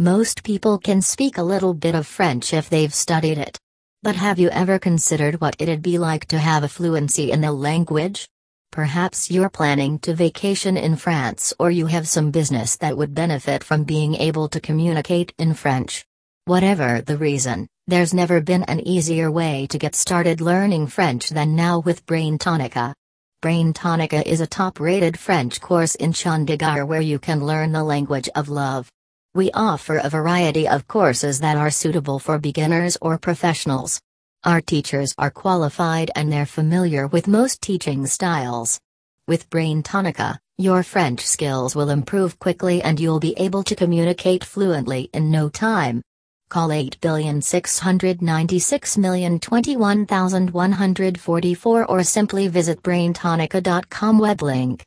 Most people can speak a little bit of French if they've studied it. But have you ever considered what it'd be like to have a fluency in the language? Perhaps you're planning to vacation in France or you have some business that would benefit from being able to communicate in French. Whatever the reason, there's never been an easier way to get started learning French than now with BrainTonica. Brain Tonica is a top rated French course in Chandigarh where you can learn the language of love. We offer a variety of courses that are suitable for beginners or professionals. Our teachers are qualified and they're familiar with most teaching styles. With BrainTonica, your French skills will improve quickly and you'll be able to communicate fluently in no time. Call 8,696,021,144 or simply visit braintonica.com web link.